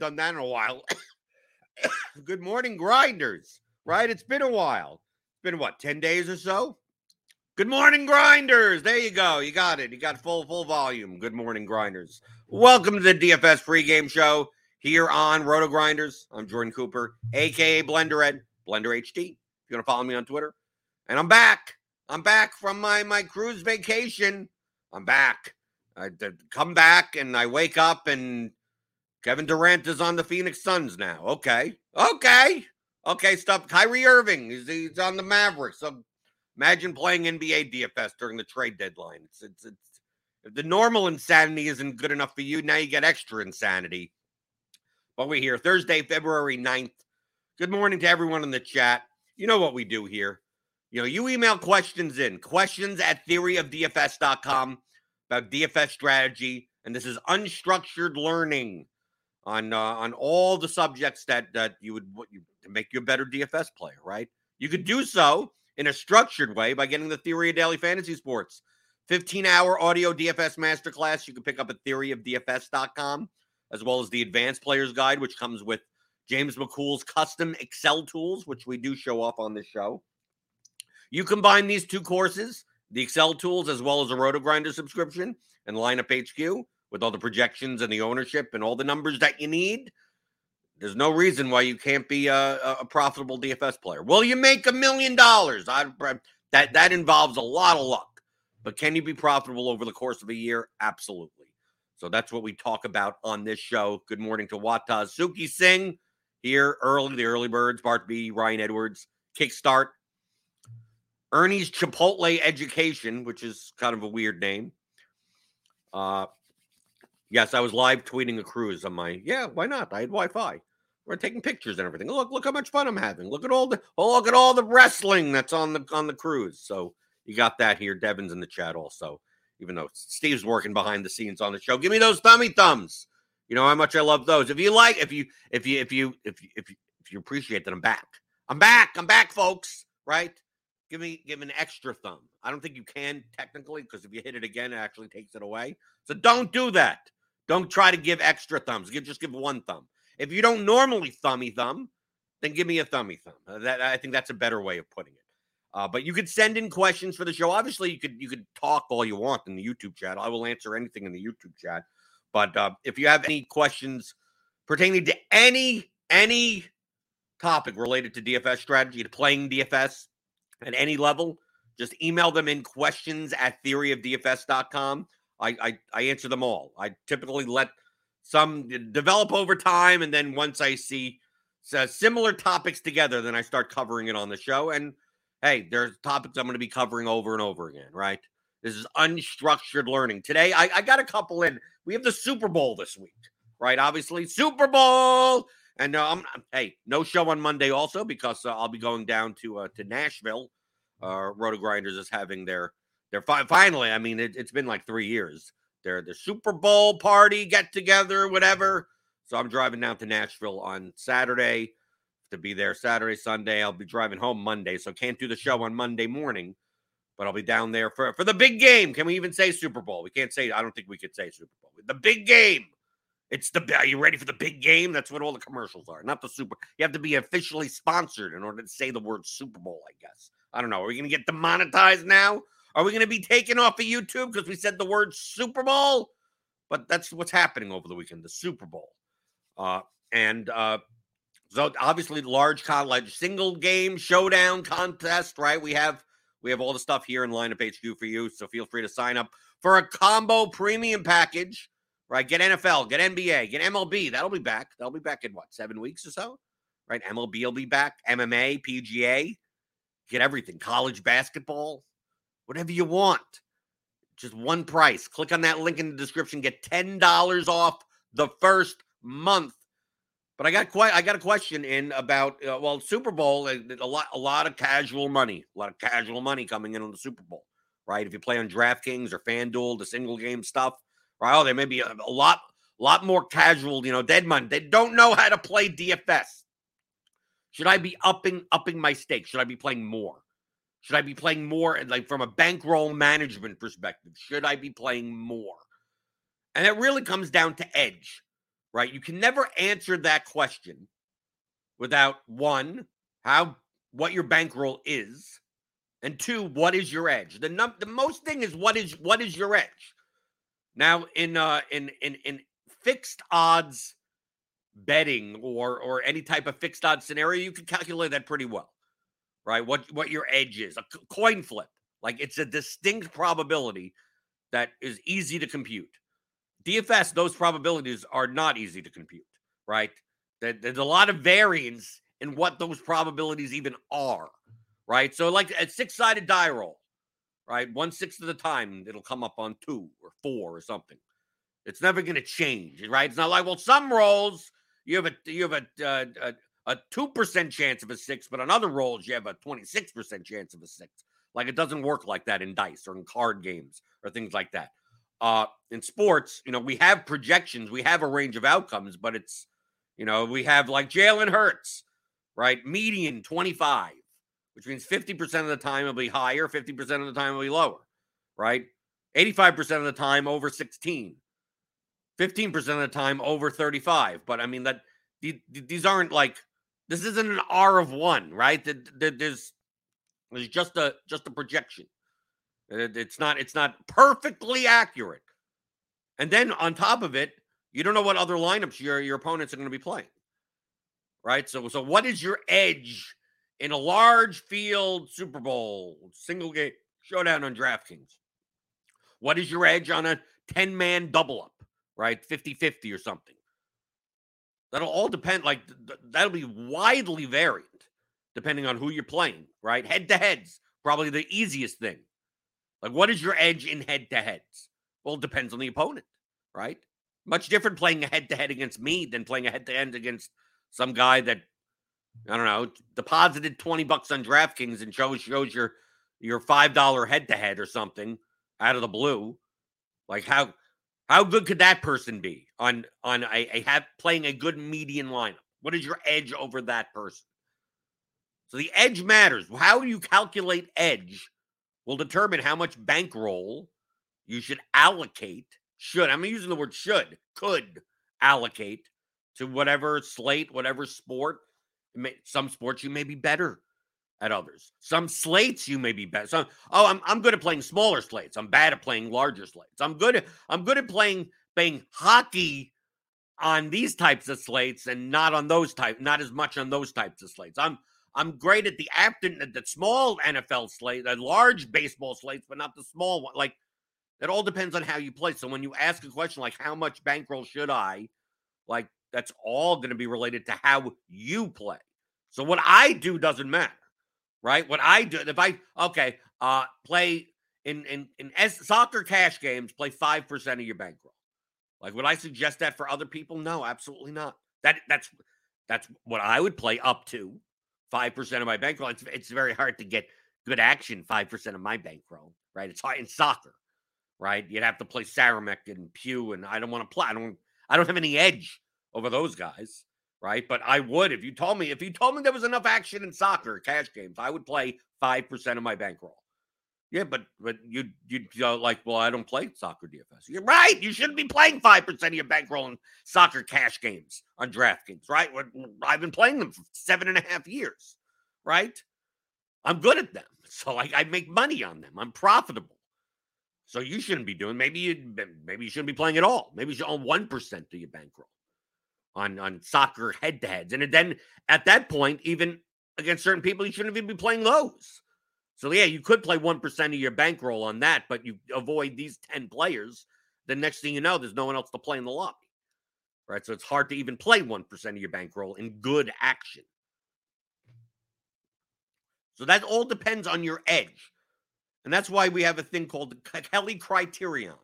Haven't done that in a while. Good morning, grinders. Right? It's been a while. It's been what, 10 days or so? Good morning, grinders. There you go. You got it. You got full, full volume. Good morning, grinders. Welcome to the DFS pregame show here on Roto Grinders. I'm Jordan Cooper, aka Blender Ed, Blender HD. If you want to follow me on Twitter. And I'm back. I'm back from my my cruise vacation. I'm back. I come back and I wake up and Kevin Durant is on the Phoenix Suns now. Okay, okay, okay. Stop. Kyrie Irving he's, he's on the Mavericks. So imagine playing NBA DFS during the trade deadline. It's, it's it's if the normal insanity isn't good enough for you, now you get extra insanity. But we're here Thursday, February 9th. Good morning to everyone in the chat. You know what we do here. You know, you email questions in questions at theoryofdfs.com about DFS strategy. And this is unstructured learning on uh, on all the subjects that that you would you to make you a better DFS player, right? You could do so in a structured way by getting the Theory of Daily Fantasy Sports 15 hour audio DFS masterclass. You can pick up at theoryofdfs.com, as well as the Advanced Players Guide, which comes with James McCool's custom Excel tools, which we do show off on this show. You combine these two courses, the Excel tools as well as a Roto Grinder subscription and Lineup HQ with all the projections and the ownership and all the numbers that you need. There's no reason why you can't be a, a profitable DFS player. Will you make a million dollars? That that involves a lot of luck, but can you be profitable over the course of a year? Absolutely. So that's what we talk about on this show. Good morning to Wataz Suki Singh here early, the early birds, Bart B, Ryan Edwards, Kickstart, Ernie's Chipotle Education, which is kind of a weird name. Uh, yes, I was live tweeting a cruise on my. Yeah, why not? I had Wi-Fi. We're taking pictures and everything. Look, look how much fun I'm having. Look at all the oh, look at all the wrestling that's on the on the cruise. So you got that here. Devin's in the chat also. Even though Steve's working behind the scenes on the show, give me those thummy thumbs. You know how much I love those. If you like, if you if you if you if you if you, if you appreciate that, I'm back. I'm back. I'm back, folks. Right? give me give an extra thumb. I don't think you can technically because if you hit it again, it actually takes it away. So don't do that. Don't try to give extra thumbs. Give just give one thumb. If you don't normally thummy thumb, then give me a thummy thumb. Uh, that I think that's a better way of putting it. Uh, but you could send in questions for the show. Obviously, you could you could talk all you want in the YouTube chat. I will answer anything in the YouTube chat. But uh, if you have any questions pertaining to any any topic related to DFS strategy, to playing DFS, at any level, just email them in questions at theoryofdfs.com. I, I, I answer them all. I typically let some develop over time. And then once I see uh, similar topics together, then I start covering it on the show. And hey, there's topics I'm going to be covering over and over again, right? This is unstructured learning. Today, I, I got a couple in. We have the Super Bowl this week. right? Obviously, Super Bowl. And uh, I'm, hey, no show on Monday also because uh, I'll be going down to uh, to Nashville. Uh, Roto Grinders is having their their fi- finally. I mean, it, it's been like three years. They're the Super Bowl party get together, whatever. So I'm driving down to Nashville on Saturday to be there Saturday, Sunday. I'll be driving home Monday, so can't do the show on Monday morning. But I'll be down there for for the big game. Can we even say Super Bowl? We can't say. I don't think we could say Super Bowl. The big game. It's the. Are you ready for the big game? That's what all the commercials are. Not the Super. You have to be officially sponsored in order to say the word Super Bowl. I guess. I don't know. Are we going to get demonetized now? Are we going to be taken off of YouTube because we said the word Super Bowl? But that's what's happening over the weekend. The Super Bowl. Uh, and uh, so obviously large college single game showdown contest, right? We have we have all the stuff here in lineup HQ for you. So feel free to sign up for a combo premium package, right? Get NFL, get NBA, get MLB. That'll be back. That'll be back in what seven weeks or so, right? MLB will be back. MMA, PGA, get everything. College basketball, whatever you want. Just one price. Click on that link in the description. Get ten dollars off the first month but I got quite I got a question in about uh, well Super Bowl a lot a lot of casual money a lot of casual money coming in on the Super Bowl right if you play on DraftKings or FanDuel the single game stuff right oh there may be a, a lot lot more casual you know dead money they don't know how to play DFS should I be upping upping my stakes should I be playing more should I be playing more And like from a bankroll management perspective should I be playing more and it really comes down to edge right? You can never answer that question without one, how what your bankroll is, and two, what is your edge? The num- the most thing is what is what is your edge? Now in uh in in in fixed odds betting or or any type of fixed odds scenario, you can calculate that pretty well. Right? What what your edge is. A coin flip. Like it's a distinct probability that is easy to compute. DFS, those probabilities are not easy to compute, right? There's a lot of variance in what those probabilities even are, right? So, like a six sided die roll, right? One sixth of the time, it'll come up on two or four or something. It's never going to change, right? It's not like, well, some rolls you have a you have a uh, a two percent chance of a six, but on other rolls you have a twenty six percent chance of a six. Like it doesn't work like that in dice or in card games or things like that uh, in sports, you know, we have projections, we have a range of outcomes, but it's, you know, we have like Jalen Hurts, right? Median 25, which means 50% of the time it'll be higher, 50% of the time it'll be lower, right? 85% of the time over 16, 15% of the time over 35. But I mean, that these aren't like, this isn't an R of one, right? There's, there's just a just a projection. Uh, it's not it's not perfectly accurate. And then on top of it, you don't know what other lineups your your opponents are going to be playing. Right? So so what is your edge in a large field Super Bowl single game showdown on DraftKings? What is your edge on a 10-man double up, right? 50-50 or something. That'll all depend like th- that'll be widely varied depending on who you're playing, right? Head to heads, probably the easiest thing. Like, what is your edge in head to heads? Well, it depends on the opponent, right? Much different playing a head to head against me than playing a head to head against some guy that I don't know deposited twenty bucks on DraftKings and shows shows your your five dollar head to head or something out of the blue. Like how how good could that person be on on a, a have playing a good median lineup? What is your edge over that person? So the edge matters. How you calculate edge will determine how much bankroll you should allocate. Should I'm using the word should, could allocate to whatever slate, whatever sport. Some sports you may be better at others. Some slates you may be better. Some, oh, I'm I'm good at playing smaller slates. I'm bad at playing larger slates. I'm good at I'm good at playing playing hockey on these types of slates and not on those type, not as much on those types of slates. I'm I'm great at the after the small NFL slate, the large baseball slates, but not the small one. Like it all depends on how you play. So when you ask a question like how much bankroll should I, like that's all going to be related to how you play. So what I do doesn't matter, right? What I do, if I okay, uh, play in in in S, soccer cash games, play five percent of your bankroll. Like, would I suggest that for other people? No, absolutely not. That that's that's what I would play up to five percent of my bankroll. It's it's very hard to get good action five percent of my bankroll, right? It's hard in soccer, right? You'd have to play Saramek and Pew, and I don't want to play. I don't I don't have any edge over those guys, right? But I would if you told me if you told me there was enough action in soccer cash games, I would play five percent of my bankroll. Yeah, but but you you like, well, I don't play soccer DFS. You're right. You shouldn't be playing five percent of your bankroll in soccer cash games on DraftKings, right? I've been playing them for seven and a half years, right? I'm good at them, so I, I make money on them. I'm profitable. So you shouldn't be doing. Maybe you maybe you shouldn't be playing at all. Maybe you should own one percent of your bankroll on on soccer head to heads, and then at that point, even against certain people, you shouldn't even be playing those so yeah, you could play 1% of your bankroll on that, but you avoid these 10 players. The next thing you know, there's no one else to play in the lobby. Right. So it's hard to even play 1% of your bankroll in good action. So that all depends on your edge. And that's why we have a thing called the Kelly criterion,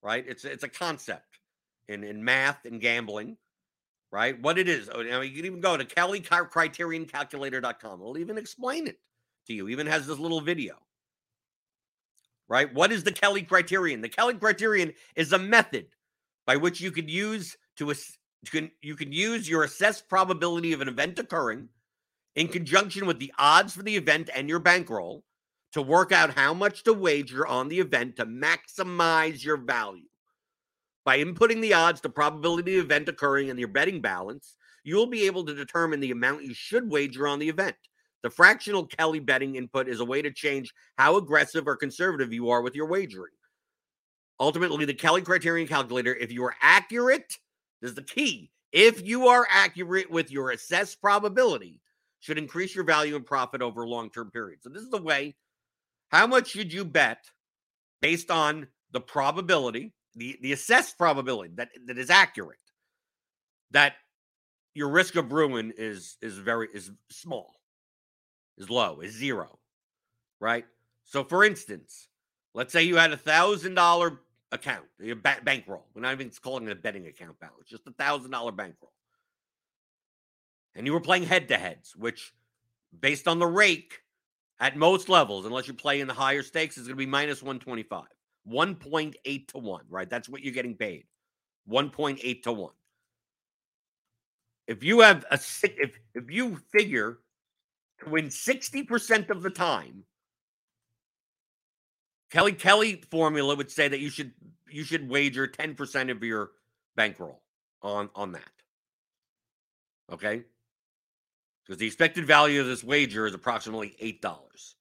right? It's it's a concept in, in math and gambling, right? What it is. Oh, you, you can even go to Kelly criterion calculator.com. It'll even explain it to you, even has this little video. Right? What is the Kelly criterion? The Kelly criterion is a method by which you could use to you can use your assessed probability of an event occurring in conjunction with the odds for the event and your bankroll to work out how much to wager on the event to maximize your value. By inputting the odds to probability of event occurring in your betting balance, you will be able to determine the amount you should wager on the event. The fractional Kelly betting input is a way to change how aggressive or conservative you are with your wagering. Ultimately, the Kelly criterion calculator, if you are accurate, is the key. If you are accurate with your assessed probability, should increase your value and profit over long term period. So, this is the way how much should you bet based on the probability, the, the assessed probability that, that is accurate, that your risk of ruin is is very is small is low, is zero, right? So, for instance, let's say you had a thousand dollar account, your ba- bankroll. We're not even calling it a betting account balance, just a thousand dollar bankroll, and you were playing head to heads, which, based on the rake, at most levels, unless you play in the higher stakes, is going to be minus one twenty five. 1.8 to 1, right? That's what you're getting paid. 1.8 to 1. If you have a if if you figure to win 60% of the time, Kelly Kelly formula would say that you should you should wager 10% of your bankroll on on that. Okay? Because the expected value of this wager is approximately $8,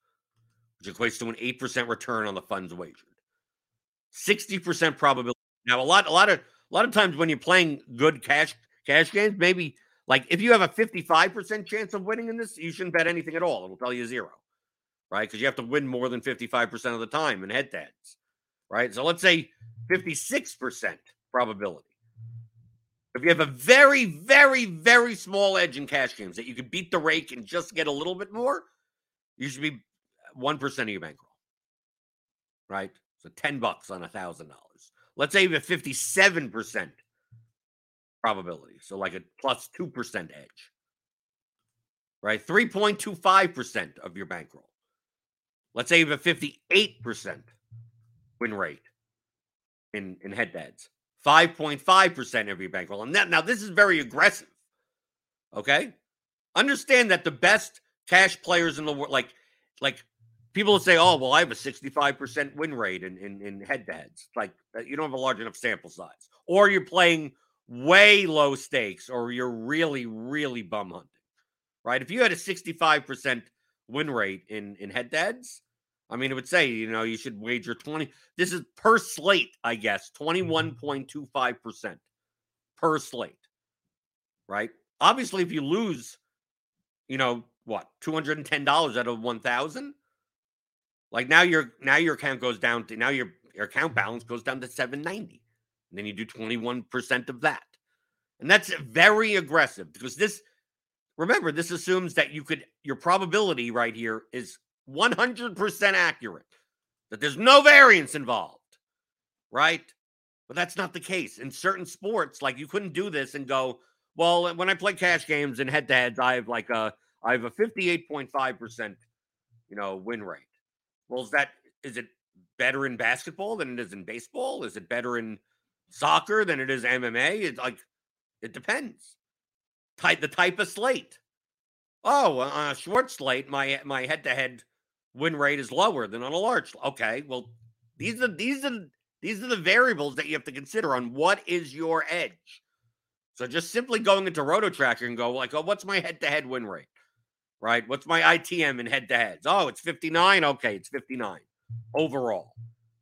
which equates to an 8% return on the funds wagered. 60% probability. Now a lot a lot of a lot of times when you're playing good cash cash games, maybe like if you have a 55% chance of winning in this, you shouldn't bet anything at all. It'll tell you zero, right? Because you have to win more than 55% of the time in head to heads, right? So let's say 56% probability. If you have a very, very, very small edge in cash games that you could beat the rake and just get a little bit more, you should be 1% of your bankroll, right? So 10 bucks on a $1,000. Let's say you have 57% probability. So like a plus 2% edge. Right? 3.25% of your bankroll. Let's say you have a 58% win rate in, in head to heads. 5.5% of your bankroll. And that, now this is very aggressive. Okay? Understand that the best cash players in the world, like, like people will say, oh, well, I have a 65% win rate in, in, in head to heads. Like, uh, you don't have a large enough sample size. Or you're playing way low stakes or you're really, really bum hunting, right? If you had a 65% win rate in, in head to heads, I mean, it would say, you know, you should wager 20. This is per slate, I guess, 21.25% per slate, right? Obviously, if you lose, you know, what, $210 out of 1000 like now your now your account goes down to now your, your account balance goes down to 790 and then you do 21% of that. And that's very aggressive because this, remember, this assumes that you could, your probability right here is 100% accurate, that there's no variance involved, right? But that's not the case. In certain sports, like you couldn't do this and go, well, when I play cash games and head to heads, I have like a I have a 58.5%, you know, win rate. Well, is that is it better in basketball than it is in baseball? Is it better in soccer than it is MMA? It's like it depends. Type the type of slate. Oh, on a short slate, my my head to head win rate is lower than on a large. Okay, well, these are these are these are the variables that you have to consider on what is your edge. So just simply going into Roto Tracker and go like, oh, what's my head to head win rate? Right? What's my ITM in head to heads? Oh, it's 59. Okay, it's 59 overall.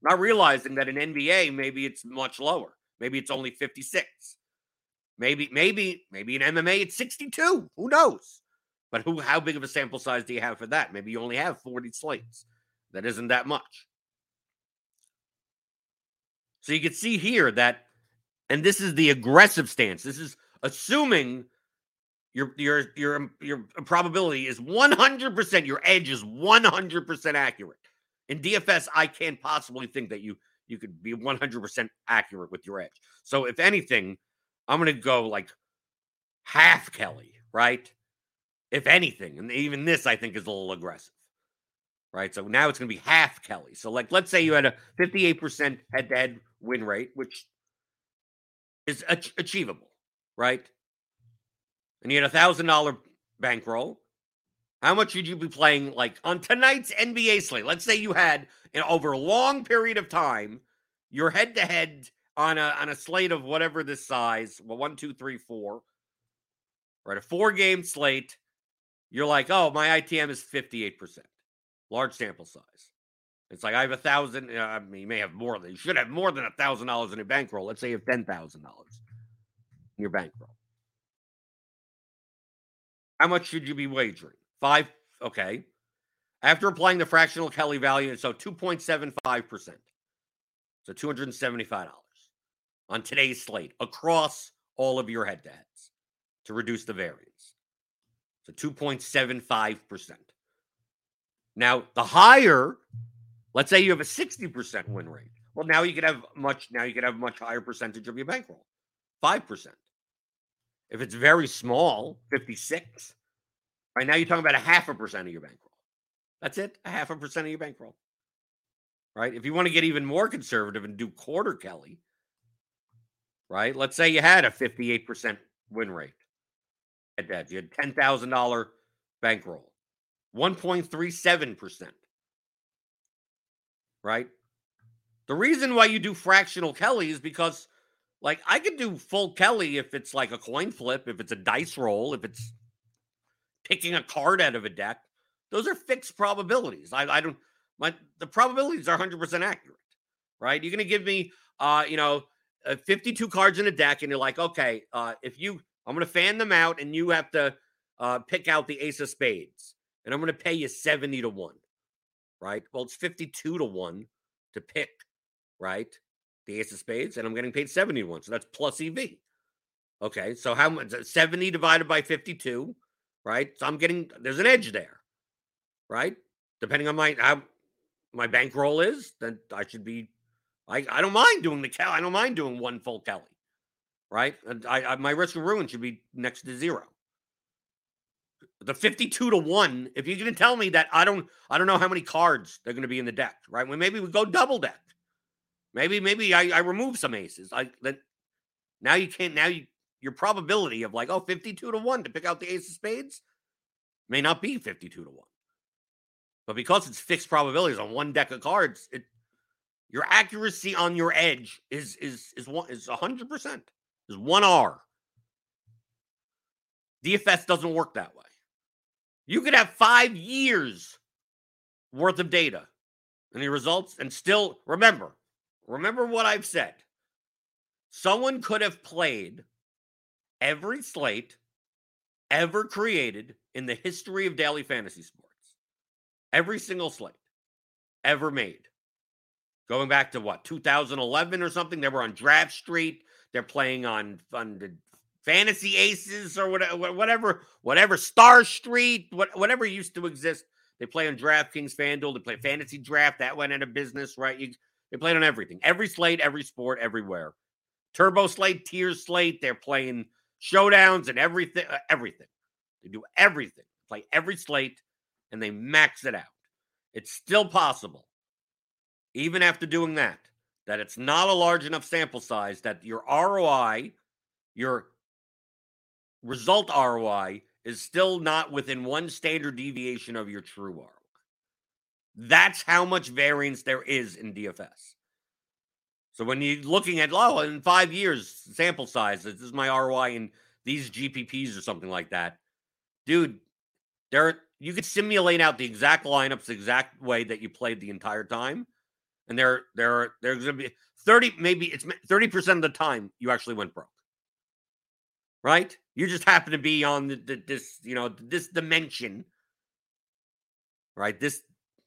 Not realizing that in NBA, maybe it's much lower. Maybe it's only 56. Maybe, maybe, maybe in MMA it's 62. Who knows? But who how big of a sample size do you have for that? Maybe you only have 40 slates. That isn't that much. So you can see here that, and this is the aggressive stance. This is assuming your your your um, your uh, probability is 100%. Your edge is 100% accurate. In DFS, I can't possibly think that you you could be 100% accurate with your edge. So if anything, I'm going to go like half Kelly, right? If anything, and even this I think is a little aggressive. Right? So now it's going to be half Kelly. So like let's say you had a 58% head-to-head win rate, which is ach- achievable, right? And you had a thousand dollar bankroll. How much should you be playing like on tonight's NBA slate? Let's say you had in over a long period of time, your head to head on a on a slate of whatever this size, well, one, two, three, four, right? A four game slate. You're like, oh, my ITM is 58%, large sample size. It's like I have a thousand. I mean, you may have more than you should have more than a thousand dollars in your bankroll. Let's say you have ten thousand dollars in your bankroll. How much should you be wagering? Five. Okay. After applying the fractional Kelly value, so 2.75%. So $275 on today's slate across all of your head to heads to reduce the variance. So 2.75%. Now, the higher Let's say you have a 60% win rate. Well, now you could have much now you could have a much higher percentage of your bankroll. 5%. If it's very small, 56. Right now you're talking about a half a percent of your bankroll. That's it, a half a percent of your bankroll. Right? If you want to get even more conservative and do quarter Kelly, right? Let's say you had a 58% win rate at that. You had $10,000 bankroll. 1.37% right? The reason why you do fractional Kelly is because, like, I could do full Kelly if it's like a coin flip, if it's a dice roll, if it's picking a card out of a deck. Those are fixed probabilities. I, I don't, my, the probabilities are 100% accurate, right? You're going to give me, uh, you know, uh, 52 cards in a deck, and you're like, okay, uh, if you, I'm going to fan them out, and you have to uh, pick out the ace of spades, and I'm going to pay you 70 to 1 right? Well, it's 52 to 1 to pick, right? The ace of spades, and I'm getting paid 71. So that's plus EV. Okay. So how much 70 divided by 52, right? So I'm getting there's an edge there, right? Depending on my how my bankroll is, then I should be I, I don't mind doing the Kelly. I don't mind doing one full Kelly, right? And I, I my risk of ruin should be next to zero the 52 to 1 if you're going to tell me that i don't i don't know how many cards they're going to be in the deck right well maybe we go double deck maybe maybe i, I remove some aces i that now you can't now you your probability of like oh 52 to 1 to pick out the ace of spades may not be 52 to 1 but because it's fixed probabilities on one deck of cards it your accuracy on your edge is is is one is 100% is 1r dfs doesn't work that way. You could have five years worth of data and the results, and still remember, remember what I've said. Someone could have played every slate ever created in the history of daily fantasy sports. Every single slate ever made. Going back to what, 2011 or something? They were on Draft Street. They're playing on, on Fantasy Aces or whatever, whatever, whatever Star Street, whatever used to exist. They play on DraftKings, FanDuel. They play Fantasy Draft. That went out of business, right? You, They played on everything, every slate, every sport, everywhere. Turbo slate, tier slate. They're playing showdowns and everything. Uh, everything. They do everything. Play every slate, and they max it out. It's still possible, even after doing that, that it's not a large enough sample size that your ROI, your result ROI, is still not within one standard deviation of your true ROI. That's how much variance there is in DFS. So when you're looking at, oh, in five years, sample size, this is my ROI in these GPPs or something like that, dude, there you could simulate out the exact lineups, the exact way that you played the entire time, and there, there, there's gonna be thirty, maybe it's thirty percent of the time you actually went broke. Right? You just happen to be on the, the, this, you know, this dimension, right? This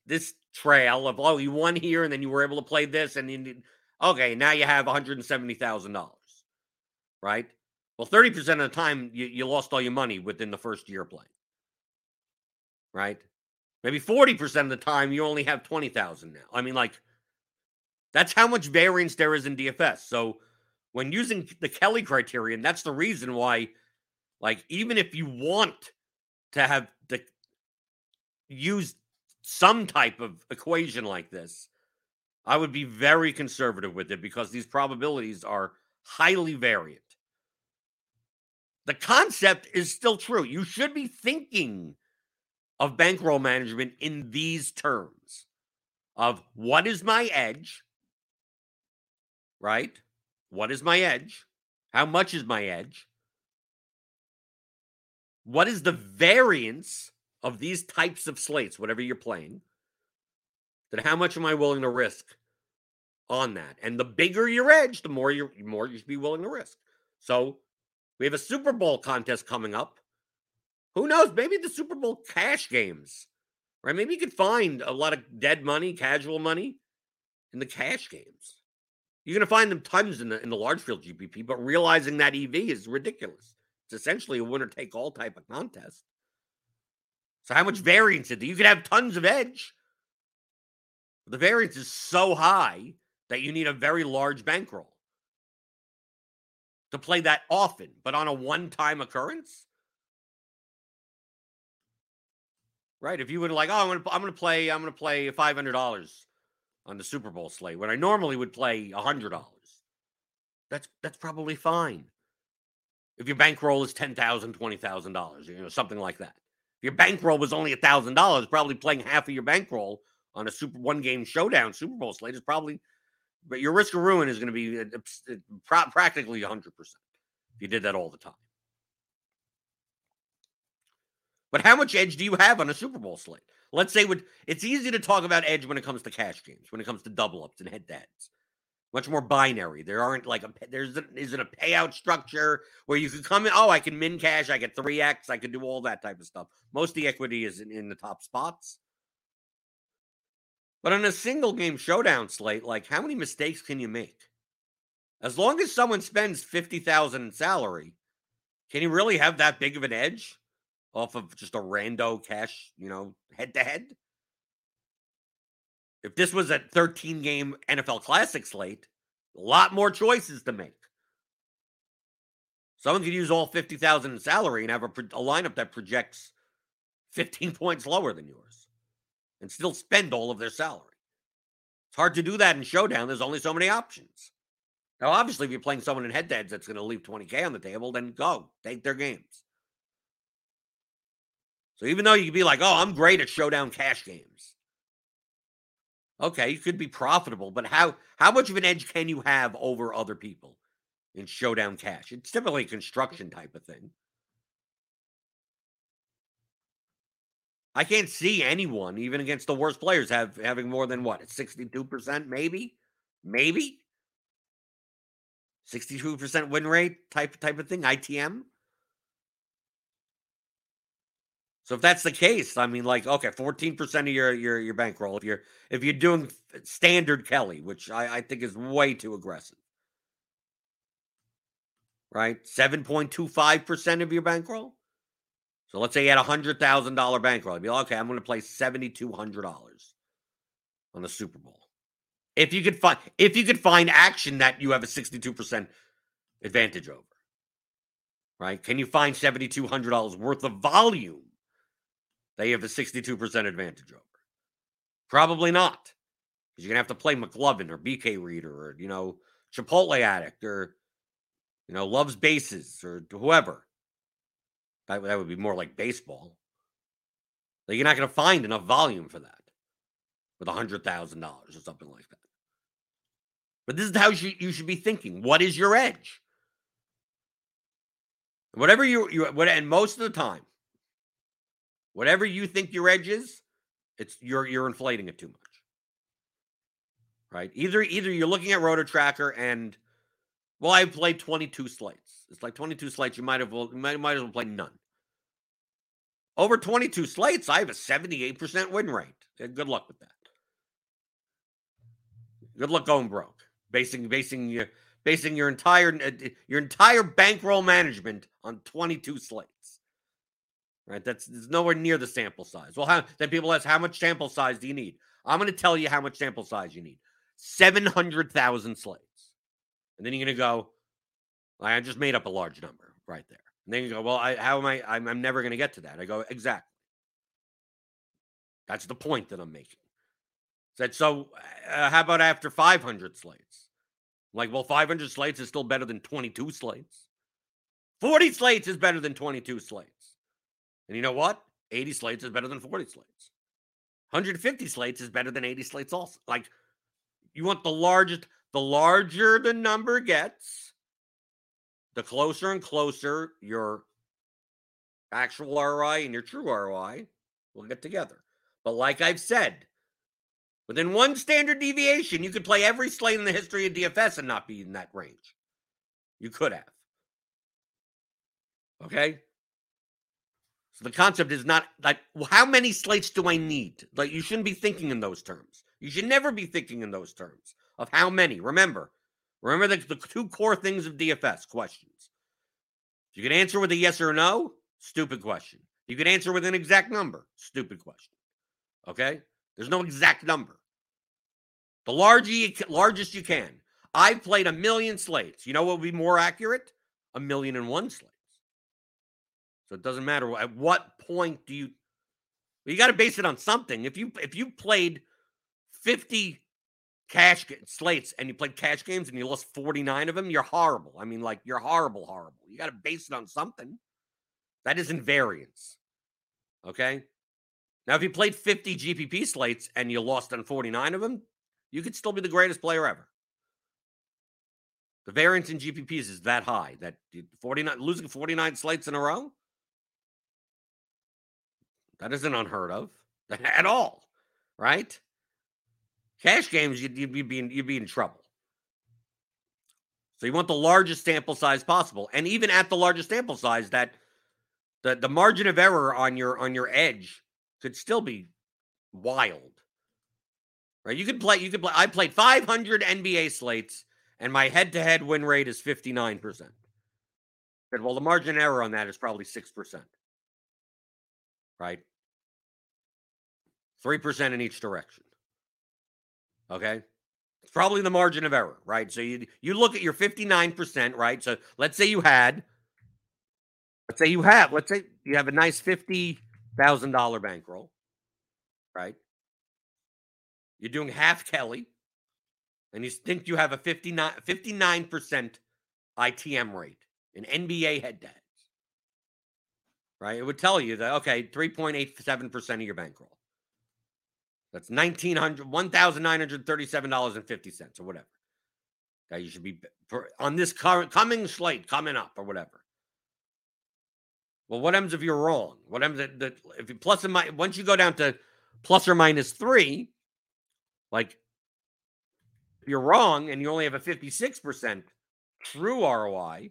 this trail of oh, you won here, and then you were able to play this, and then okay, now you have one hundred and seventy thousand dollars, right? Well, thirty percent of the time you, you lost all your money within the first year playing, right? Maybe forty percent of the time you only have twenty thousand now. I mean, like that's how much variance there is in DFS. So when using the Kelly criterion, that's the reason why, like, even if you want to have the use some type of equation like this, I would be very conservative with it because these probabilities are highly variant. The concept is still true. You should be thinking of bankroll management in these terms of what is my edge, right? What is my edge? How much is my edge? What is the variance of these types of slates, whatever you're playing, then how much am I willing to risk on that? And the bigger your edge, the more you more you should be willing to risk. So we have a Super Bowl contest coming up. Who knows? Maybe the Super Bowl cash games, right? Maybe you could find a lot of dead money, casual money in the cash games. You're going to find them tons in the in the large field GPP, but realizing that EV is ridiculous. It's essentially a winner take all type of contest. So how much variance is there? You could have tons of edge. The variance is so high that you need a very large bankroll to play that often, but on a one-time occurrence. Right. If you would like, oh, I'm gonna I'm gonna play, I'm gonna play five hundred dollars on the Super Bowl slate when I normally would play hundred dollars. That's that's probably fine. If your bankroll is ten thousand, twenty thousand dollars, you know, something like that your bankroll was only a thousand dollars, probably playing half of your bankroll on a super one game showdown Super Bowl slate is probably, but your risk of ruin is going to be uh, uh, practically 100% if you did that all the time. But how much edge do you have on a Super Bowl slate? Let's say with it's easy to talk about edge when it comes to cash games, when it comes to double ups and head to heads much more binary. There aren't like a there's a, isn't a payout structure where you can come in. Oh, I can min cash. I get three x. I can do all that type of stuff. Most of the equity is in, in the top spots. But on a single game showdown slate, like how many mistakes can you make? As long as someone spends fifty thousand in salary, can you really have that big of an edge off of just a rando cash, you know, head to head? If this was a 13 game NFL Classic slate, a lot more choices to make. Someone could use all 50,000 in salary and have a, a lineup that projects 15 points lower than yours and still spend all of their salary. It's hard to do that in Showdown. There's only so many options. Now, obviously, if you're playing someone in head to heads that's going to leave 20K on the table, then go take their games. So even though you could be like, oh, I'm great at showdown cash games, Okay, you could be profitable, but how how much of an edge can you have over other people in showdown cash? It's typically a construction type of thing. I can't see anyone, even against the worst players, have having more than what? It's 62%, maybe? Maybe? 62% win rate type type of thing, ITM. So if that's the case, I mean, like, okay, fourteen percent of your your your bankroll. If you're if you're doing uh, standard Kelly, which I, I think is way too aggressive, right? Seven point two five percent of your bankroll. So let's say you had a hundred thousand dollar bankroll. I'd be like, okay, I'm going to play seventy two hundred dollars on the Super Bowl. If you could find if you could find action that you have a 62% advantage over. Right? Can you find $7200 worth of volume you have a 62% advantage over? Probably not. Because you're gonna have to play McLovin or BKreider or you know, Chipotle Addict or you know, loves bases or whoever. That, that would be more like baseball. Like you're not going to find enough volume for that with a hundred thousand dollars or something like that. But this is how you, you should be thinking. What is your edge? Whatever you you what and most of the time, whatever you think your edge is, it's you're you're inflating it too much. Right? Either either you're looking at Roto Tracker and well, I played 22 slates. It's like 22 slates. You might have you might, might as well play none. Over 22 slates, I have a 78% win rate. Good luck with that. Good luck going broke. Basing basing your basing your entire uh, your entire bankroll management on 22 slates. Right? That's, that's nowhere near the sample size. Well, how, then people ask, how much sample size do you need? I'm going to tell you how much sample size you need. 700,000 slates. And then you're going to go, I just made up a large number right there. And then you go, well, I, how am I? I'm, I'm never going to get to that. I go, exactly. That's the point that I'm making. Said, so uh, how about after 500 slates? I'm like, well, 500 slates is still better than 22 slates. 40 slates is better than 22 slates. And you know what? 80 slates is better than 40 slates. 150 slates is better than 80 slates also. Like, you want the largest, the larger the number gets, the closer and closer your actual ROI and your true ROI will get together. But like I've said, within one standard deviation, you could play every slate in the history of DFS and not be in that range. You could have. Okay? So the concept is not like how many slates do I need? Like you shouldn't be thinking in those terms. You should never be thinking in those terms of how many. Remember, remember the, the two core things of DFS questions. You can answer with a yes or no, stupid question. You can answer with an exact number, stupid question. Okay? There's no exact number. The larger you, largest you can. I've played a million slates. You know what would be more accurate? A million and one slates. So it doesn't matter at what point do you you got to base it on something. If you if you played 50 cash slates and you played cash games and you lost 49 of them, you're horrible. I mean, like you're horrible, horrible. You got to base it on something. That isn't variance. Okay. Now, if you played 50 GPP slates and you lost on 49 of them, you could still be the greatest player ever. The variance in GPPs is that high that 49 losing 49 slates in a row. That isn't unheard of at all, right? Cash games, you'd, you'd, be in, you'd be in trouble. So you want the largest sample size possible, and even at the largest sample size, that the the margin of error on your on your edge could still be wild. Right? You could play. You could play. I played 500 NBA slates, and my head-to-head win rate is 59 percent. Said, Well, the margin error on that is probably six percent. Right? Three percent in each direction. Okay. It's probably the margin of error, right? So you you look at your 59%, right? So let's say you had, let's say you have, let's say you have a nice $50,000 bankroll, right? You're doing half Kelly, and you think you have a 59, 59% ITM rate in NBA head heads, right? It would tell you that, okay, 3.87% of your bankroll. That's $1,900, $1,937.50 or whatever. That you should be on this current coming slate coming up or whatever. Well, what happens if you're wrong? What happens if, if you plus and minus, once you go down to plus or minus three, like you're wrong and you only have a 56% true ROI.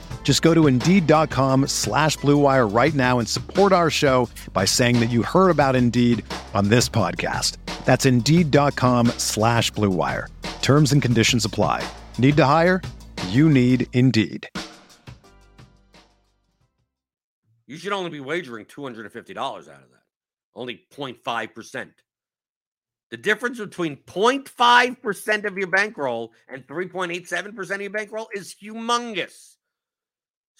Just go to Indeed.com slash BlueWire right now and support our show by saying that you heard about Indeed on this podcast. That's Indeed.com slash BlueWire. Terms and conditions apply. Need to hire? You need Indeed. You should only be wagering $250 out of that. Only 0.5%. The difference between 0.5% of your bankroll and 3.87% of your bankroll is humongous.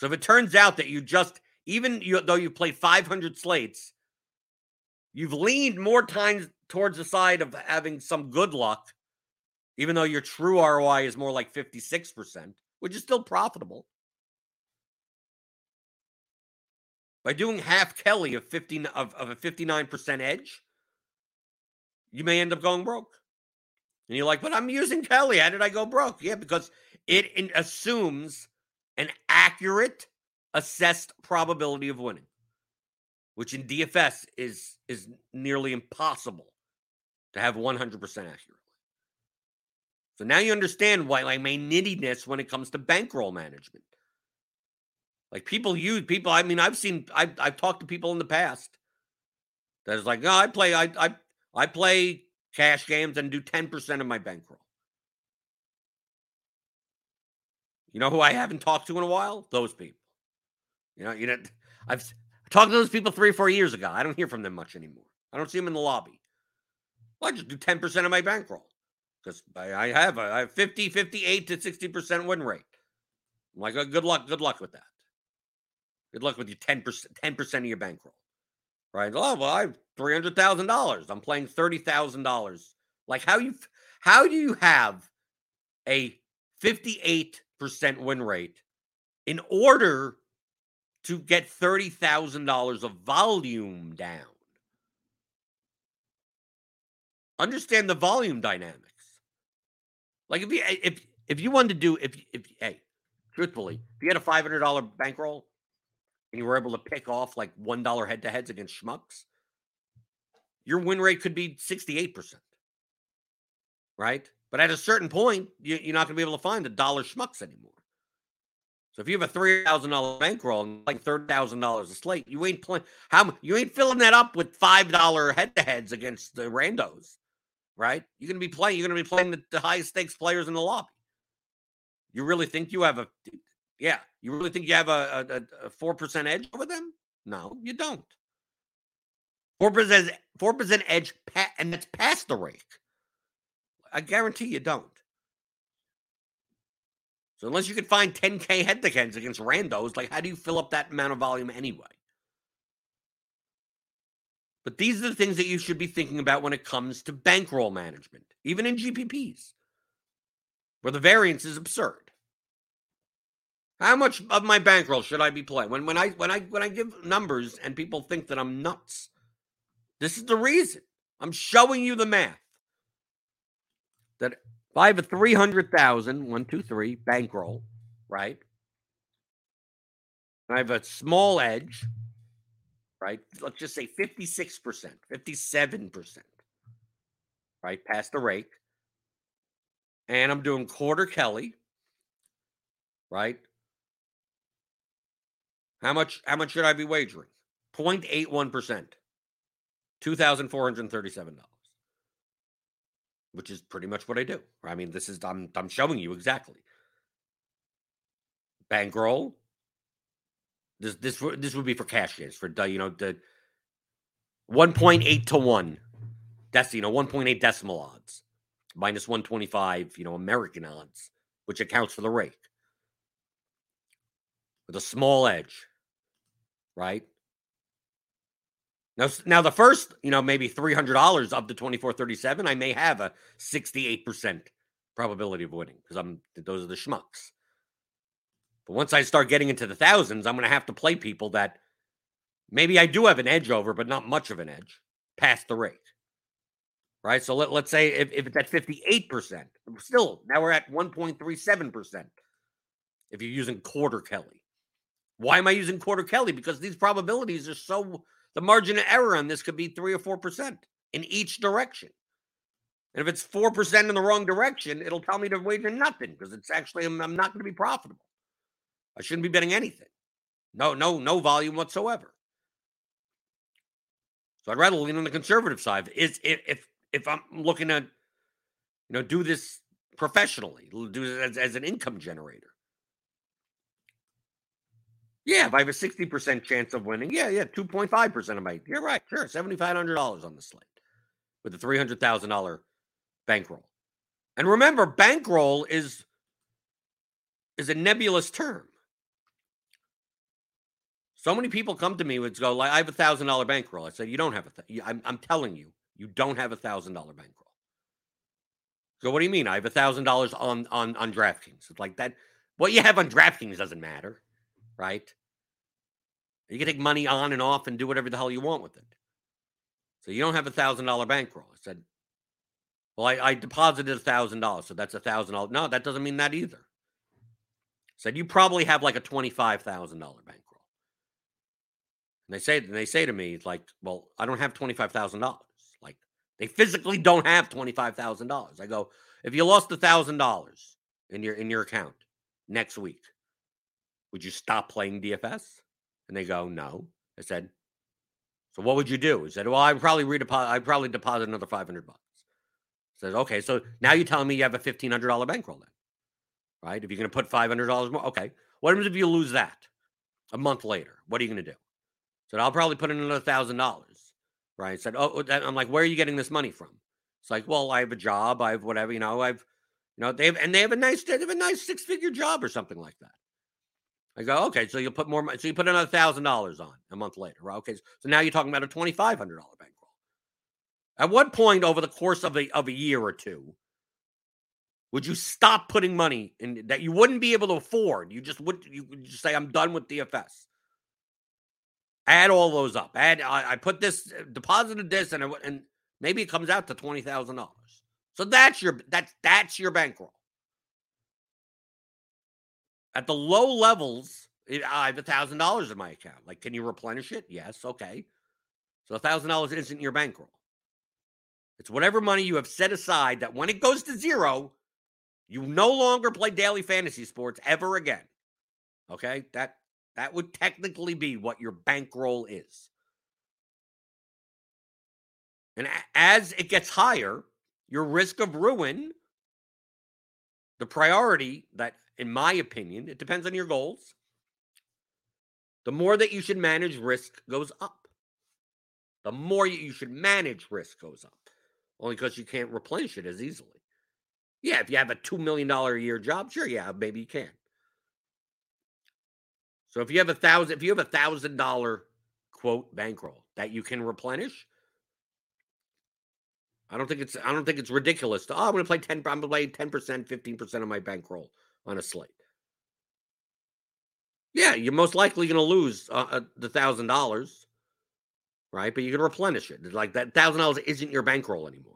So if it turns out that you just, even you, though you play 500 slates, you've leaned more times towards the side of having some good luck, even though your true ROI is more like 56%, which is still profitable. By doing half Kelly of 50 of, of a 59% edge, you may end up going broke. And you're like, but I'm using Kelly. How did I go broke? Yeah, because it assumes an accurate assessed probability of winning, which in DFS is is nearly impossible to have 100% accurate. So now you understand why like my nittiness when it comes to bankroll management. Like people use people. I mean, I've seen. I've I've talked to people in the past that is like, no, I play. I I I play cash games and do ten percent of my bankroll. You know who I haven't talked to in a while? Those people. You know, you know, I've talked to those people three or four years ago. I don't hear from them much anymore. I don't see them in the lobby. Well, I just do 10% of my bankroll because I have a I have 50, 58 to 60% win rate. I'm like, good luck, good luck with that. Good luck with your 10%, 10% of your bankroll. Right? Oh, well, I have $300,000. I'm playing $30,000. Like how you how do you have a 58% win rate in order to get $30,000 of volume down? Understand the volume dynamics. Like if you eh, if if you wanted to do if if hey, truthfully, if you had a $500 bankroll and you were able to pick off like $1 head to heads against schmucks, your win rate could be 68%. Right? But at a certain point, you, are not going to be able to find a dollar schmucks anymore. So if you have a three thousand dollar bankroll and like thirty thousand dollars a slate, you ain't playing. How you ain't filling that up with five dollar head to heads against the randos, right? You're gonna be playing. You're gonna be playing the, the highest stakes players in the lobby. You really think you have a yeah, you really think you have a four percent edge over them? No, you don't. Four percent, four percent edge, and that's past the rake. I guarantee you don't. So unless you can find 10k head to heads against randos, like how do you fill up that amount of volume anyway? But these are the things that you should be thinking about when it comes to bankroll management, even in GPPs, where the variance is absurd. How much of my bankroll should I be playing? When when I when I when I give numbers and people think that I'm nuts, this is the reason. I'm showing you the math. That if I have a 300,000, one, two, three bankroll, right? I have a small edge, right? Let's just say 56%, 57%, right? Past the rake. And I'm doing quarter Kelly, right? How much how much should I be wagering? 0.81%. $2,437. Which is pretty much what I do. I mean, this is I'm I'm showing you exactly. Bankroll. This this this would be for cash games for you know the 1.8 to 1. That's you know 1.8 decimal odds. Minus 125, you know, American odds, which accounts for the rake. With a small edge right? Now, now the first, you know, maybe three hundred dollars up to twenty four thirty seven, I may have a sixty eight percent probability of winning because I'm those are the schmucks. But once I start getting into the thousands, I'm going to have to play people that maybe I do have an edge over, but not much of an edge past the rake. Right. So let, let's say if, if it's at 58%, still now we're at 1.37% if you're using quarter Kelly. Why am I using quarter Kelly? Because these probabilities are so the margin of error on this could be three or four percent in each direction. And if it's four percent in the wrong direction, it'll tell me to wager nothing because it's actually I'm, I'm not going to be profitable. I shouldn't be betting anything. No, no, no volume whatsoever. So I'd rather lean on the conservative side. Is if if if I'm looking to, you know, do this professionally, do it as, as an income generator. Yeah, if I have a 60% chance of winning, yeah, yeah, 2.5% of my, you're right, sure, $7,500 on the slate with a $300,000 bankroll. And remember, bankroll is is a nebulous term. So many people come to me with go like, "I have a thousand dollar bankroll." I said, "You don't have a. Th- I'm, I'm telling you, you don't have a thousand dollar bankroll." So what do you mean? I have a thousand dollars on on on DraftKings. It's like that. What you have on DraftKings doesn't matter right? You can take money on and off and do whatever the hell you want with it. So you don't have a thousand dollar bankroll. I said, well, I, I deposited a thousand dollars, so that's a thousand dollars. No, that doesn't mean that either. I said you probably have like a twenty five thousand dollar bankroll. And they say and they say to me like, well, I don't have twenty five thousand dollars. Like they physically don't have twenty five thousand dollars. I go, if you lost a thousand dollars in your in your account next week, would you stop playing DFS? And they go, no. I said, so what would you do? He said, well, I'd probably redeposit, I'd probably deposit another 500 bucks. Said, okay, so now you're telling me you have a $1,500 bankroll then, right? If you're going to put $500 more, okay. What happens if you lose that a month later? What are you going to do? I said, I'll probably put in another $1,000, right? Said, oh, oh I'm like, where are you getting this money from? It's like, well, I have a job. I have whatever, you know, I've, you know, they have, and they have a nice, they have a nice six figure job or something like that. I go, okay, so you put more, money. so you put another thousand dollars on a month later, right? Okay, so now you're talking about a twenty five hundred dollar bankroll. At what point over the course of a of a year or two would you stop putting money in that you wouldn't be able to afford? You just would you would just say, I'm done with DFS. Add all those up. Add I, I put this uh, deposited this and it, and maybe it comes out to twenty thousand dollars. So that's your that's that's your bankroll. At the low levels, it, I have a thousand dollars in my account. Like, can you replenish it? Yes. Okay. So a thousand dollars isn't your bankroll. It's whatever money you have set aside that when it goes to zero, you no longer play daily fantasy sports ever again. Okay? That that would technically be what your bankroll is. And as it gets higher, your risk of ruin, the priority that in my opinion, it depends on your goals. The more that you should manage risk goes up. The more you should manage risk goes up, only because you can't replenish it as easily. Yeah, if you have a $2 million a year job, sure, yeah, maybe you can. So if you have a thousand, if you have a thousand dollar quote bankroll that you can replenish, I don't think it's I don't think it's ridiculous to oh I'm gonna play 10 I'm gonna play 10%, 15% of my bankroll on a slate. Yeah, you're most likely going to lose uh, uh, the thousand dollars, right? But you can replenish it. Like that thousand dollars isn't your bankroll anymore.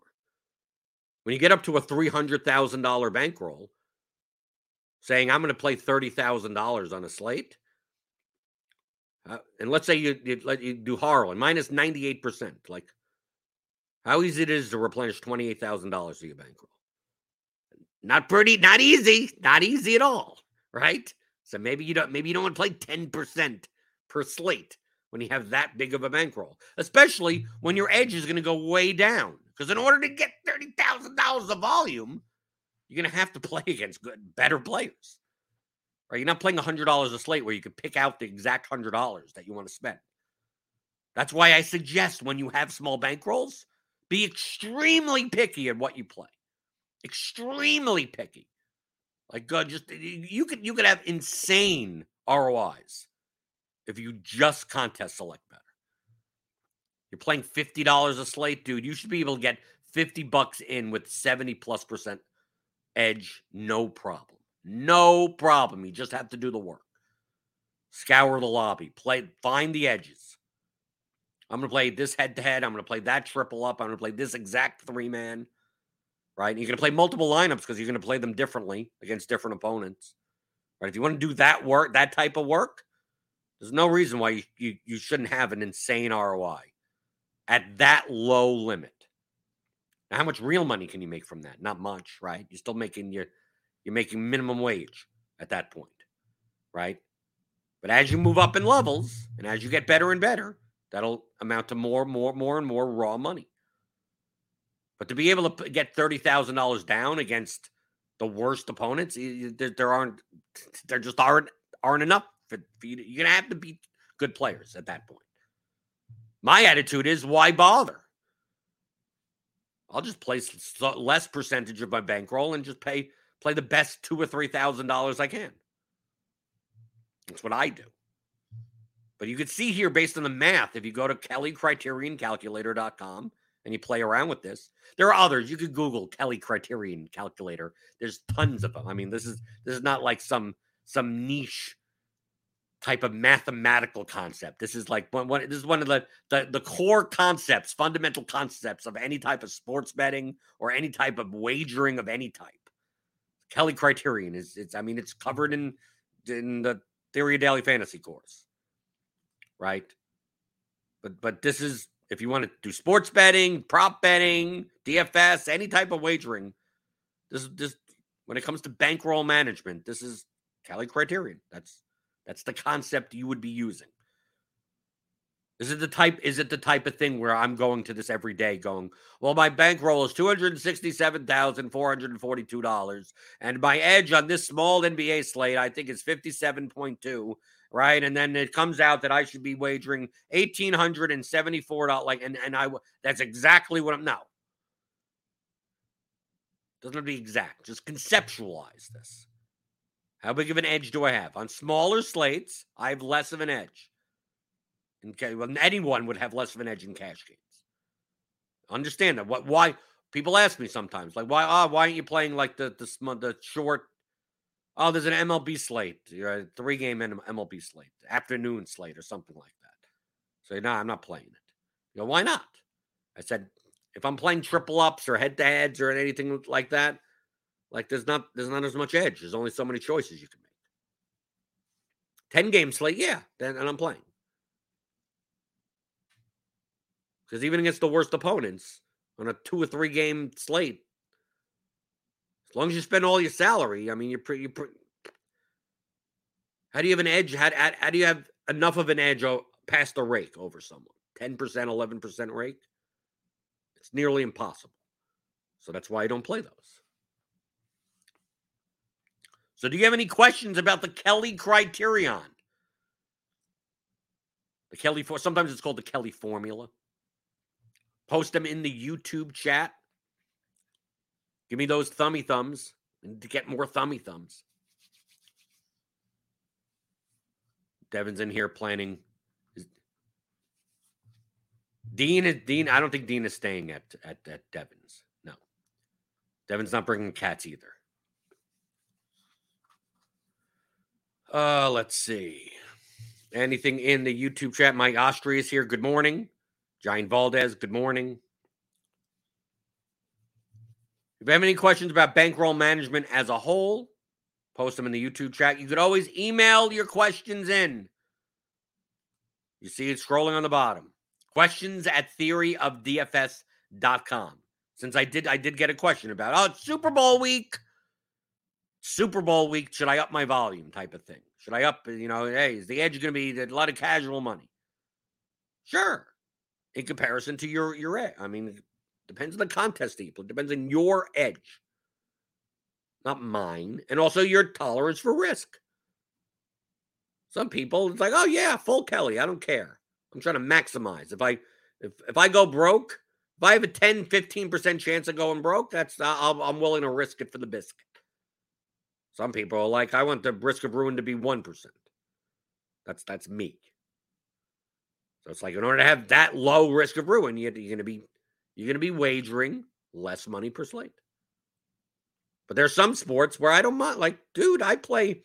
When you get up to a three hundred thousand dollar bankroll, saying I'm going to play thirty thousand dollars on a slate, uh, and let's say you you, let you do Harlan minus ninety eight percent, like how easy it is to replenish twenty eight thousand dollars to your bankroll. Not pretty, not easy, not easy at all, right? So maybe you don't maybe you don't want to play 10% per slate when you have that big of a bankroll, especially when your edge is going to go way down. Because in order to get $30,000 of volume, you're going to have to play against good, better players. Right? You're not playing $100 a slate where you can pick out the exact $100 that you want to spend. That's why I suggest when you have small bankrolls, be extremely picky at what you play extremely picky. Like God, just you could you could have insane ROIs if you just contest select better. You're playing $50 a slate, dude. You should be able to get 50 bucks in with 70 plus percent edge, no problem. No problem. You just have to do the work. Scour the lobby, play, find the edges. I'm going to play this head to head. I'm going to play that triple up. I'm going to play this exact three man, right? You're going to play multiple lineups because you're going to play them differently against different opponents, right? If you want to do that work, that type of work, there's no reason why you, you, you shouldn't have an insane ROI at that low limit. Now, how much real money can you make from that? Not much, right? You're still making your you're making minimum wage at that point, right? But as you move up in levels and as you get better and better, that'll amount to more, more, more, and more raw money. But to be able to get thirty thousand dollars down against the worst opponents, there aren't, there just aren't aren't enough for, for you. You're gonna have to beat good players at that point. My attitude is, why bother? I'll just place less percentage of my bankroll and just pay play the best two or three thousand dollars I can. That's what I do. But you can see here, based on the math, if you go to kellycriterioncalculator.com and you play around with this, there are others. You could Google Kelly Criterion Calculator. There's tons of them. I mean, this is this is not like some some niche type of mathematical concept. This is like one, one this is one of the, the the core concepts, fundamental concepts of any type of sports betting or any type of wagering of any type. Kelly Criterion is it's I mean it's covered in in the Theory of Daily Fantasy course. Right? But but this is if you want to do sports betting, prop betting, DFS, any type of wagering, this is this when it comes to bankroll management, this is Kelly Criterion. That's that's the concept you would be using. Is it the type is it the type of thing where I'm going to this every day going, well, my bankroll is $267,442 and my edge on this small NBA slate I think is 57.2, right? And then it comes out that I should be wagering $1874 like and and I that's exactly what I'm now. Doesn't have to be exact, just conceptualize this. How big of an edge do I have? On smaller slates, I have less of an edge. Okay, well, anyone would have less of an edge in cash games. Understand that? What? Why? People ask me sometimes, like, why? Ah, why aren't you playing like the the the short? Oh, there's an MLB slate, you're a three game MLB slate, afternoon slate, or something like that. So no, I'm not playing it. You know, why not? I said, if I'm playing triple ups or head to heads or anything like that, like there's not there's not as much edge. There's only so many choices you can make. 10 game slate, yeah, then and I'm playing. Because even against the worst opponents on a two or three game slate, as long as you spend all your salary, I mean, you're pretty. Pretty how do you have an edge? How, how, how do you have enough of an edge past the rake over someone? 10%, 11% rake? It's nearly impossible. So that's why I don't play those. So, do you have any questions about the Kelly criterion? The Kelly for sometimes it's called the Kelly formula. Post them in the YouTube chat. Give me those thummy thumbs and to get more thummy thumbs. Devin's in here planning. Dean is Dean. I don't think Dean is staying at at, at Devin's. No, Devin's not bringing cats either. Uh, let's see. Anything in the YouTube chat? Mike Ostry is here. Good morning. Giant Valdez, good morning. If you have any questions about bankroll management as a whole, post them in the YouTube chat. You could always email your questions in. You see it scrolling on the bottom. Questions at theoryofdfs.com. Since I did I did get a question about oh Super Bowl week. Super Bowl week, should I up my volume type of thing? Should I up, you know, hey, is the edge going to be a lot of casual money? Sure. In comparison to your your edge. I mean, depends on the contest people. It depends on your edge. Not mine. And also your tolerance for risk. Some people, it's like, oh yeah, full Kelly. I don't care. I'm trying to maximize. If I if if I go broke, if I have a 10, 15% chance of going broke, that's I'll, I'm willing to risk it for the biscuit. Some people are like, I want the risk of ruin to be 1%. That's that's me. So it's like in order to have that low risk of ruin, you're, you're gonna be you're gonna be wagering less money per slate. But there's some sports where I don't mind. Like, dude, I play,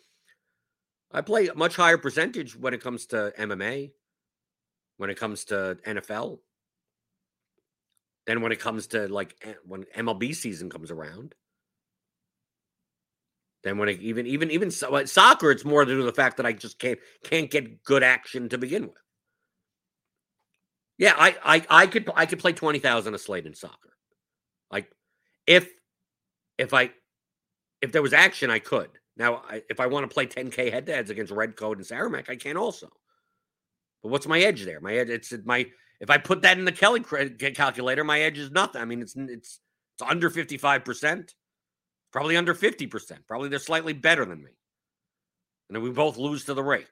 I play a much higher percentage when it comes to MMA, when it comes to NFL, than when it comes to like when MLB season comes around. Then when it, even even even uh, soccer, it's more to do with the fact that I just can't can't get good action to begin with. Yeah, I I I could I could play twenty thousand a slate in soccer. Like if if I if there was action, I could. Now, I, if I want to play 10k head to heads against Red Code and Saramek, I can also. But what's my edge there? My edge, it's my if I put that in the Kelly calculator, my edge is nothing. I mean, it's it's it's under 55 percent, probably under 50 percent. Probably they're slightly better than me, and then we both lose to the rake.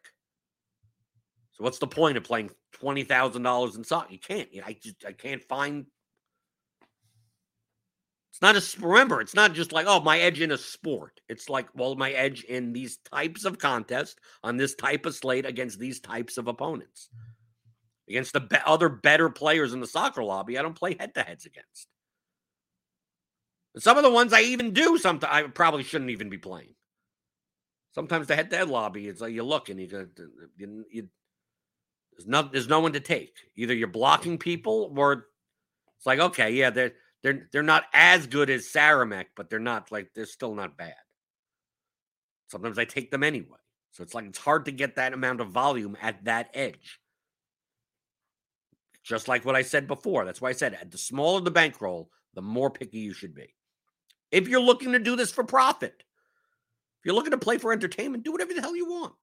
So what's the point of playing twenty thousand dollars in soccer? You can't. I just I can't find. It's not a remember. It's not just like oh my edge in a sport. It's like well my edge in these types of contests on this type of slate against these types of opponents, against the be- other better players in the soccer lobby. I don't play head to heads against. And some of the ones I even do, sometimes I probably shouldn't even be playing. Sometimes the head to head lobby, it's like uh, you look and you you, you there's no there's no one to take. Either you're blocking mm. people or it's like, okay, yeah, they're they're they're not as good as Saramek, but they're not like they're still not bad. Sometimes I take them anyway. So it's like it's hard to get that amount of volume at that edge. Just like what I said before. That's why I said the smaller the bankroll, the more picky you should be. If you're looking to do this for profit, if you're looking to play for entertainment, do whatever the hell you want.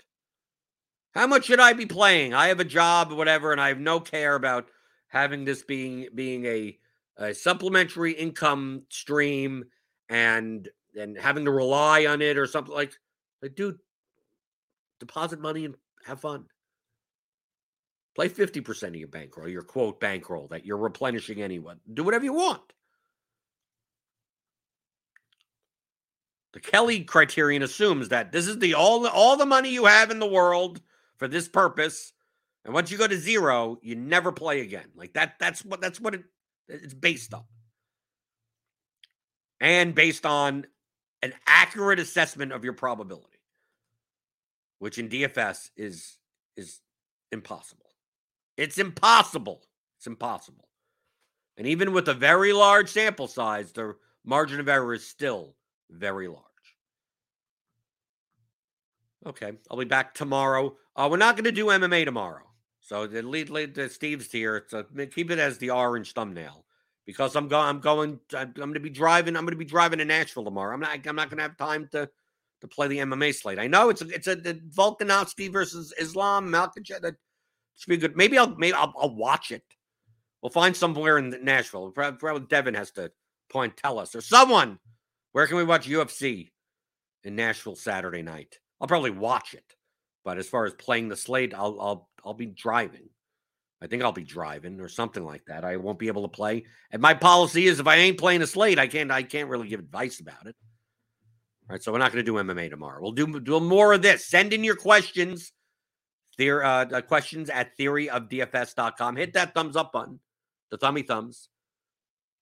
How much should I be playing? I have a job, whatever, and I have no care about having this being being a, a supplementary income stream and and having to rely on it or something like like dude, deposit money and have fun. Play 50% of your bankroll, your quote bankroll that you're replenishing anyone Do whatever you want. The Kelly criterion assumes that this is the all all the money you have in the world for this purpose. And once you go to zero, you never play again. Like that, that's what that's what it, it's based on. And based on an accurate assessment of your probability, which in DFS is is impossible. It's impossible. It's impossible. And even with a very large sample size, the margin of error is still very large. Okay, I'll be back tomorrow. Uh, we're not going to do MMA tomorrow, so the lead, lead the Steve's here. So keep it as the orange thumbnail because I'm going. I'm going. I'm going to be driving. I'm going to be driving to Nashville tomorrow. I'm not. I'm not going to have time to to play the MMA slate. I know it's a, it's a, a Volkanovski versus Islam. Makhachev. That should be good. Maybe I'll maybe I'll, I'll, watch it. We'll find somewhere in Nashville. Probably Devin has to point tell us or someone. Where can we watch UFC in Nashville Saturday night? I'll probably watch it. But as far as playing the slate, I'll I'll I'll be driving. I think I'll be driving or something like that. I won't be able to play. And my policy is if I ain't playing a slate, I can't I can't really give advice about it. All right, so we're not going to do MMA tomorrow. We'll do do more of this. Send in your questions. Theor, uh, questions at theoryofdfs.com. Hit that thumbs up button, the thummy thumbs.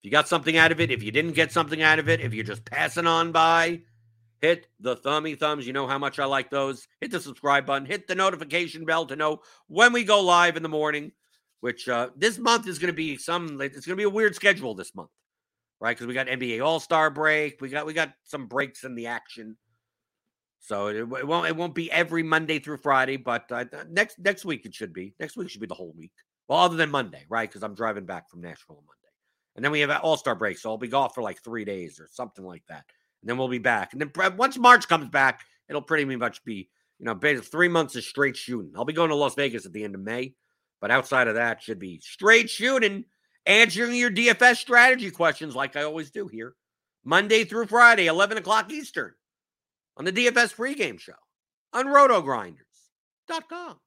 If you got something out of it, if you didn't get something out of it, if you're just passing on by, hit the thummy thumbs. You know how much I like those. Hit the subscribe button, hit the notification bell to know when we go live in the morning, which uh, this month is going to be some, it's going to be a weird schedule this month, right? Because we got NBA All Star break. We got, we got some breaks in the action. So it, it, won't it won't be every Monday through Friday, but uh, next next week it should be. Next week should be the whole week. Well, other than Monday, right? Because I'm driving back from Nashville on Monday, and then we have All Star break, so I'll be off for like three days or something like that and then we'll be back. And then once March comes back, it'll pretty much be, you know, three months of straight shooting. I'll be going to Las Vegas at the end of May, but outside of that, should be straight shooting, answering your DFS strategy questions like I always do here, Monday through Friday, 11 o'clock Eastern, on the DFS pregame show on rotogrinders.com.